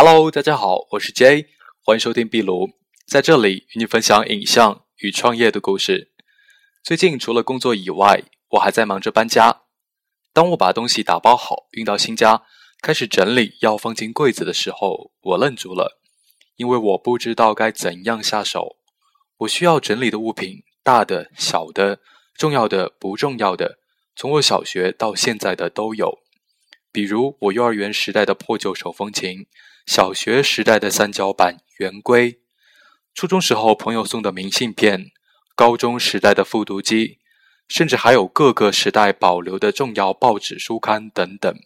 Hello，大家好，我是 J，欢迎收听壁炉，在这里与你分享影像与创业的故事。最近除了工作以外，我还在忙着搬家。当我把东西打包好运到新家，开始整理要放进柜子的时候，我愣住了，因为我不知道该怎样下手。我需要整理的物品，大的、小的，重要的、不重要的，从我小学到现在的都有。比如我幼儿园时代的破旧手风琴。小学时代的三角板圆规，初中时候朋友送的明信片，高中时代的复读机，甚至还有各个时代保留的重要报纸书刊等等。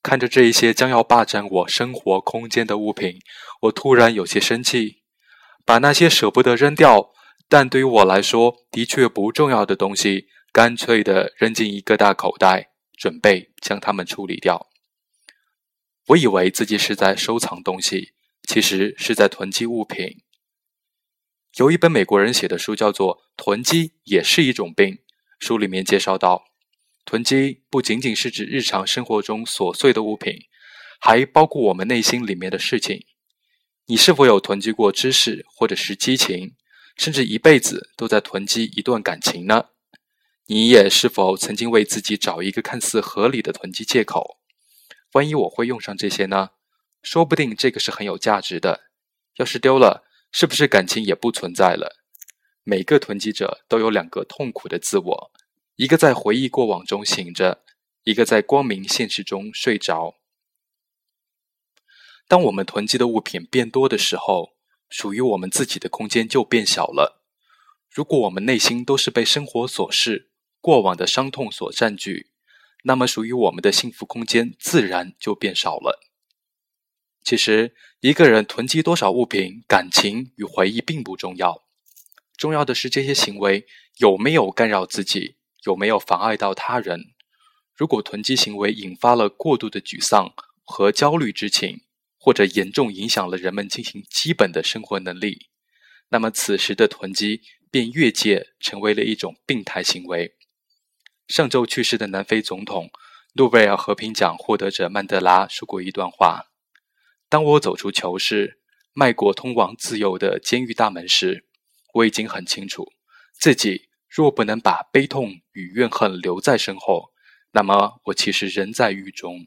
看着这一些将要霸占我生活空间的物品，我突然有些生气，把那些舍不得扔掉，但对于我来说的确不重要的东西，干脆的扔进一个大口袋，准备将它们处理掉。我以为自己是在收藏东西，其实是在囤积物品。有一本美国人写的书，叫做《囤积也是一种病》。书里面介绍到，囤积不仅仅是指日常生活中琐碎的物品，还包括我们内心里面的事情。你是否有囤积过知识，或者是激情，甚至一辈子都在囤积一段感情呢？你也是否曾经为自己找一个看似合理的囤积借口？万一我会用上这些呢？说不定这个是很有价值的。要是丢了，是不是感情也不存在了？每个囤积者都有两个痛苦的自我：一个在回忆过往中醒着，一个在光明现实中睡着。当我们囤积的物品变多的时候，属于我们自己的空间就变小了。如果我们内心都是被生活琐事、过往的伤痛所占据，那么，属于我们的幸福空间自然就变少了。其实，一个人囤积多少物品、感情与回忆并不重要，重要的是这些行为有没有干扰自己，有没有妨碍到他人。如果囤积行为引发了过度的沮丧和焦虑之情，或者严重影响了人们进行基本的生活能力，那么此时的囤积便越界成为了一种病态行为。上周去世的南非总统、诺贝尔和平奖获得者曼德拉说过一段话：“当我走出囚室，迈过通往自由的监狱大门时，我已经很清楚，自己若不能把悲痛与怨恨留在身后，那么我其实仍在狱中。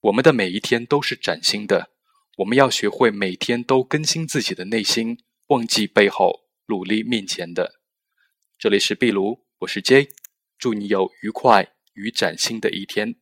我们的每一天都是崭新的，我们要学会每天都更新自己的内心，忘记背后，努力面前的。”这里是壁炉，我是 J。祝你有愉快与崭新的一天。